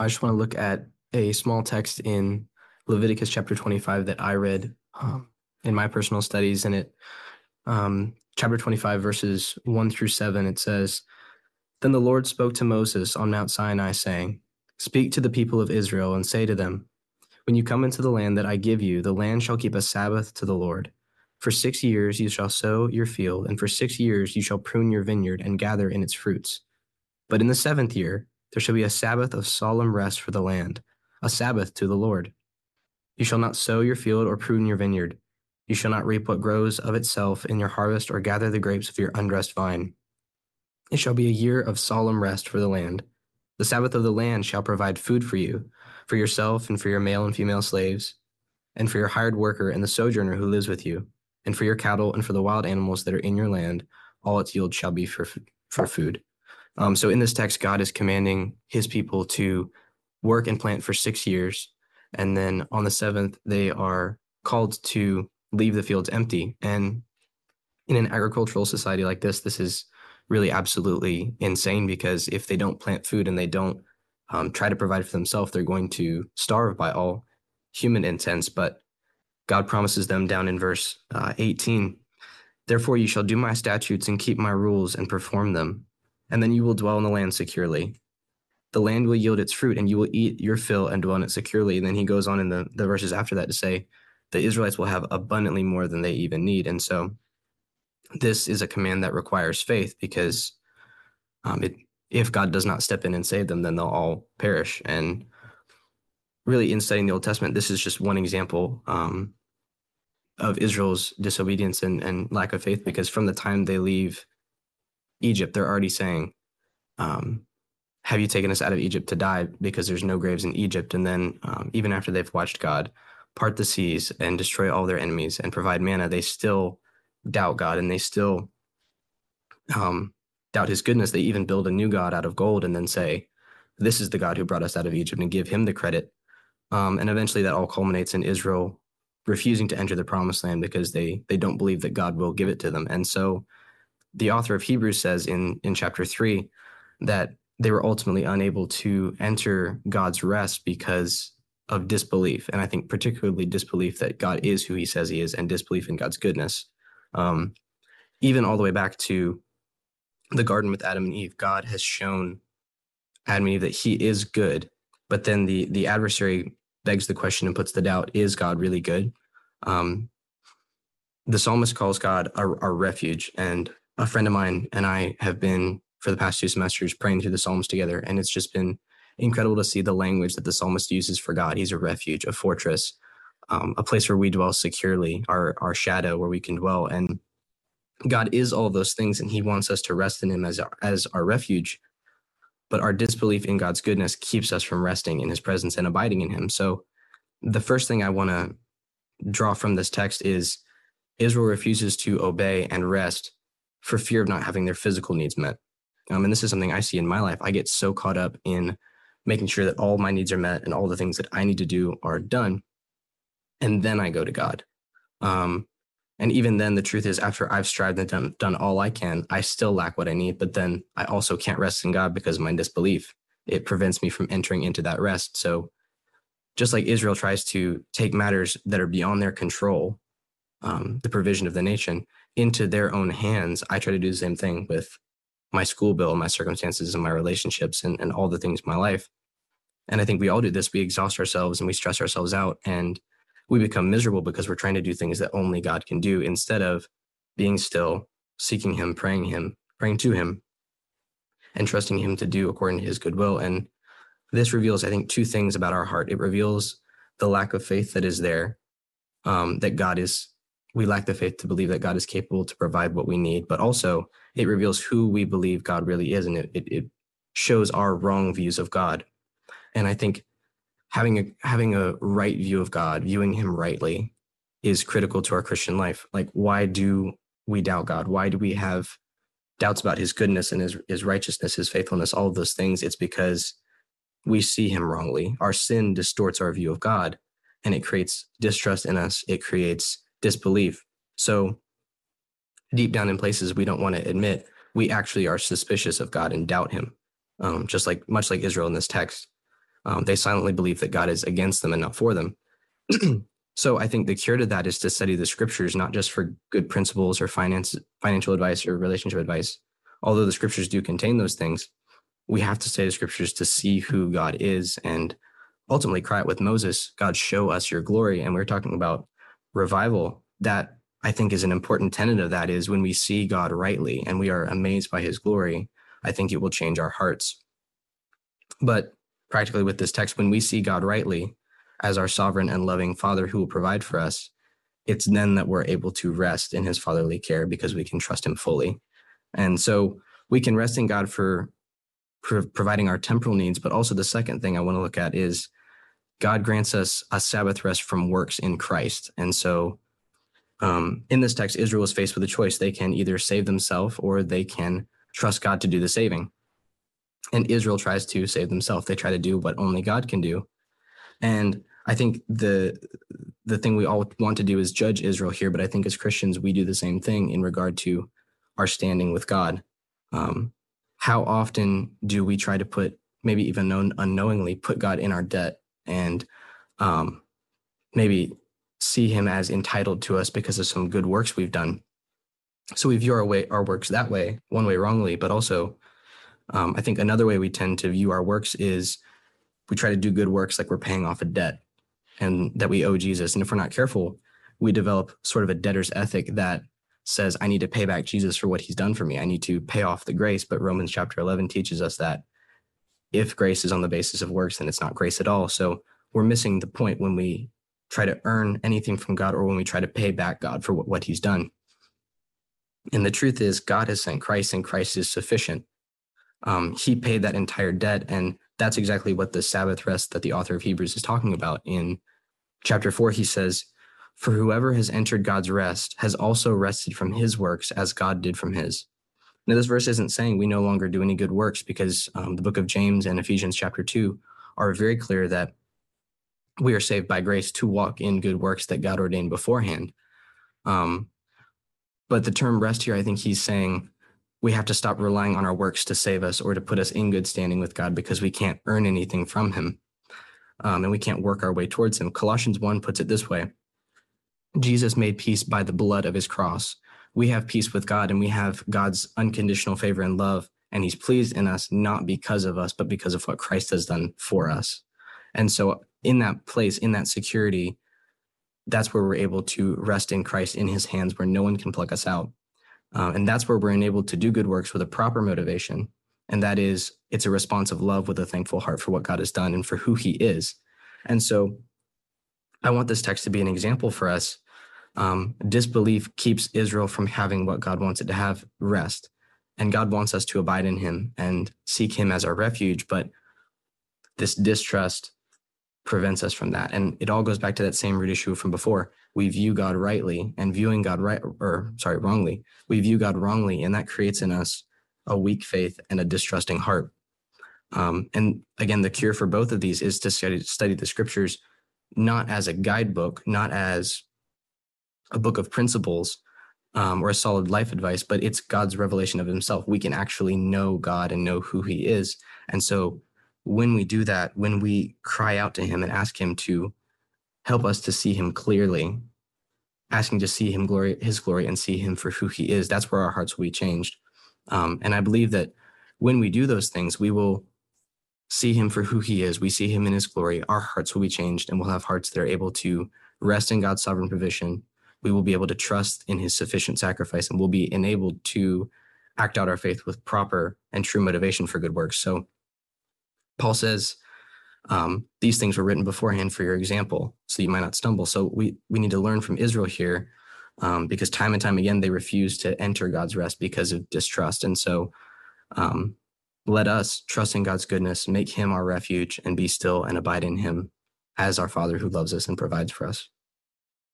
I just want to look at a small text in Leviticus chapter 25 that I read um, in my personal studies. And it, um, chapter 25, verses 1 through 7, it says, Then the Lord spoke to Moses on Mount Sinai, saying, Speak to the people of Israel and say to them, When you come into the land that I give you, the land shall keep a Sabbath to the Lord. For six years you shall sow your field, and for six years you shall prune your vineyard and gather in its fruits. But in the seventh year, there shall be a Sabbath of solemn rest for the land, a Sabbath to the Lord. You shall not sow your field or prune your vineyard. You shall not reap what grows of itself in your harvest or gather the grapes of your undressed vine. It shall be a year of solemn rest for the land. The Sabbath of the land shall provide food for you, for yourself and for your male and female slaves, and for your hired worker and the sojourner who lives with you, and for your cattle and for the wild animals that are in your land. All its yield shall be for, for food. Um, so in this text, God is commanding his people to work and plant for six years. And then on the seventh, they are called to leave the fields empty. And in an agricultural society like this, this is really absolutely insane because if they don't plant food and they don't um, try to provide for themselves, they're going to starve by all human intents. But God promises them down in verse uh, 18 Therefore, you shall do my statutes and keep my rules and perform them and then you will dwell in the land securely. The land will yield its fruit, and you will eat your fill and dwell in it securely. And then he goes on in the, the verses after that to say, the Israelites will have abundantly more than they even need. And so this is a command that requires faith because um, it, if God does not step in and save them, then they'll all perish. And really, in studying the Old Testament, this is just one example um, of Israel's disobedience and, and lack of faith because from the time they leave Egypt, they're already saying, um, Have you taken us out of Egypt to die because there's no graves in Egypt? And then, um, even after they've watched God part the seas and destroy all their enemies and provide manna, they still doubt God and they still um, doubt his goodness. They even build a new God out of gold and then say, This is the God who brought us out of Egypt and give him the credit. Um, and eventually that all culminates in Israel refusing to enter the promised land because they they don't believe that God will give it to them. And so the author of Hebrews says in in chapter 3 that they were ultimately unable to enter God's rest because of disbelief. And I think particularly disbelief that God is who he says he is and disbelief in God's goodness. Um, even all the way back to the garden with Adam and Eve God has shown Adam and Eve that he is good but then the the adversary begs the question and puts the doubt is God really good? Um, the psalmist calls God our, our refuge and a friend of mine and I have been for the past two semesters praying through the Psalms together, and it's just been incredible to see the language that the psalmist uses for God. He's a refuge, a fortress, um, a place where we dwell securely, our our shadow where we can dwell. And God is all those things, and He wants us to rest in Him as our, as our refuge. But our disbelief in God's goodness keeps us from resting in His presence and abiding in Him. So, the first thing I want to draw from this text is Israel refuses to obey and rest for fear of not having their physical needs met. Um, and this is something I see in my life. I get so caught up in making sure that all my needs are met and all the things that I need to do are done. And then I go to God. Um, and even then, the truth is, after I've strived and done, done all I can, I still lack what I need. But then I also can't rest in God because of my disbelief. It prevents me from entering into that rest. So, just like Israel tries to take matters that are beyond their control, um, the provision of the nation, into their own hands, I try to do the same thing with my school bill, my circumstances, and my relationships, and, and all the things in my life. And I think we all do this. We exhaust ourselves and we stress ourselves out, and we become miserable because we're trying to do things that only God can do instead of being still, seeking Him, praying Him, praying to Him, and trusting Him to do according to His good will. And this reveals, I think, two things about our heart. It reveals the lack of faith that is there, um, that God is we lack the faith to believe that God is capable to provide what we need, but also it reveals who we believe God really is, and it, it, it shows our wrong views of God. And I think having a having a right view of God, viewing Him rightly, is critical to our Christian life. Like, why do we doubt God? Why do we have doubts about His goodness and His His righteousness, His faithfulness, all of those things? It's because we see Him wrongly. Our sin distorts our view of God, and it creates distrust in us. It creates disbelief. So deep down in places we don't want to admit, we actually are suspicious of God and doubt him. Um, just like much like Israel in this text. Um, they silently believe that God is against them and not for them. so I think the cure to that is to study the scriptures, not just for good principles or finance, financial advice or relationship advice. Although the scriptures do contain those things, we have to study the scriptures to see who God is and ultimately cry out with Moses, God, show us your glory. And we're talking about revival. That I think is an important tenet of that is when we see God rightly and we are amazed by his glory, I think it will change our hearts. But practically with this text, when we see God rightly as our sovereign and loving Father who will provide for us, it's then that we're able to rest in his fatherly care because we can trust him fully. And so we can rest in God for, providing our temporal needs. But also, the second thing I want to look at is God grants us a Sabbath rest from works in Christ. And so um, in this text, Israel is faced with a choice. They can either save themselves or they can trust God to do the saving. And Israel tries to save themselves. They try to do what only God can do. And I think the the thing we all want to do is judge Israel here, but I think as Christians we do the same thing in regard to our standing with God. Um, how often do we try to put, maybe even unknowingly, put God in our debt and um, maybe see Him as entitled to us because of some good works we've done? So we view our way our works that way, one way wrongly, but also um, I think another way we tend to view our works is we try to do good works like we're paying off a debt and that we owe Jesus. And if we're not careful, we develop sort of a debtor's ethic that says, I need to pay back Jesus for what he's done for me. I need to pay off the grace. But Romans chapter 11 teaches us that if grace is on the basis of works, then it's not grace at all. So we're missing the point when we try to earn anything from God or when we try to pay back God for what, what he's done. And the truth is, God has sent Christ and Christ is sufficient. Um, he paid that entire debt. And that's exactly what the Sabbath rest that the author of Hebrews is talking about. In chapter four, he says, For whoever has entered God's rest has also rested from his works as God did from his. Now, this verse isn't saying we no longer do any good works because um, the book of James and Ephesians chapter 2 are very clear that we are saved by grace to walk in good works that God ordained beforehand. Um, but the term rest here, I think he's saying we have to stop relying on our works to save us or to put us in good standing with God because we can't earn anything from him. Um, and we can't work our way towards him. Colossians 1 puts it this way Jesus made peace by the blood of his cross. We have peace with God and we have God's unconditional favor and love. And he's pleased in us, not because of us, but because of what Christ has done for us. And so, in that place, in that security, that's where we're able to rest in Christ in his hands where no one can pluck us out. Uh, and that's where we're enabled to do good works with a proper motivation. And that is, it's a response of love with a thankful heart for what God has done and for who he is. And so I want this text to be an example for us. Um, disbelief keeps Israel from having what God wants it to have rest. And God wants us to abide in him and seek him as our refuge. But this distrust prevents us from that. And it all goes back to that same root issue from before. We view God rightly and viewing God right or sorry, wrongly. We view God wrongly, and that creates in us a weak faith and a distrusting heart. Um, and again, the cure for both of these is to study, study the scriptures not as a guidebook, not as a book of principles um, or a solid life advice, but it's God's revelation of himself. We can actually know God and know who he is. And so when we do that, when we cry out to him and ask him to help us to see him clearly, asking to see him glory, his glory and see him for who he is, that's where our hearts will be changed. Um, and I believe that when we do those things, we will see him for who he is. We see him in his glory. Our hearts will be changed and we'll have hearts that are able to rest in God's sovereign provision. We will be able to trust in his sufficient sacrifice and we'll be enabled to act out our faith with proper and true motivation for good works. So Paul says, um, these things were written beforehand for your example, so you might not stumble. So we we need to learn from Israel here, um, because time and time again they refuse to enter God's rest because of distrust. And so, um, let us trust in God's goodness, make Him our refuge, and be still and abide in Him as our Father who loves us and provides for us.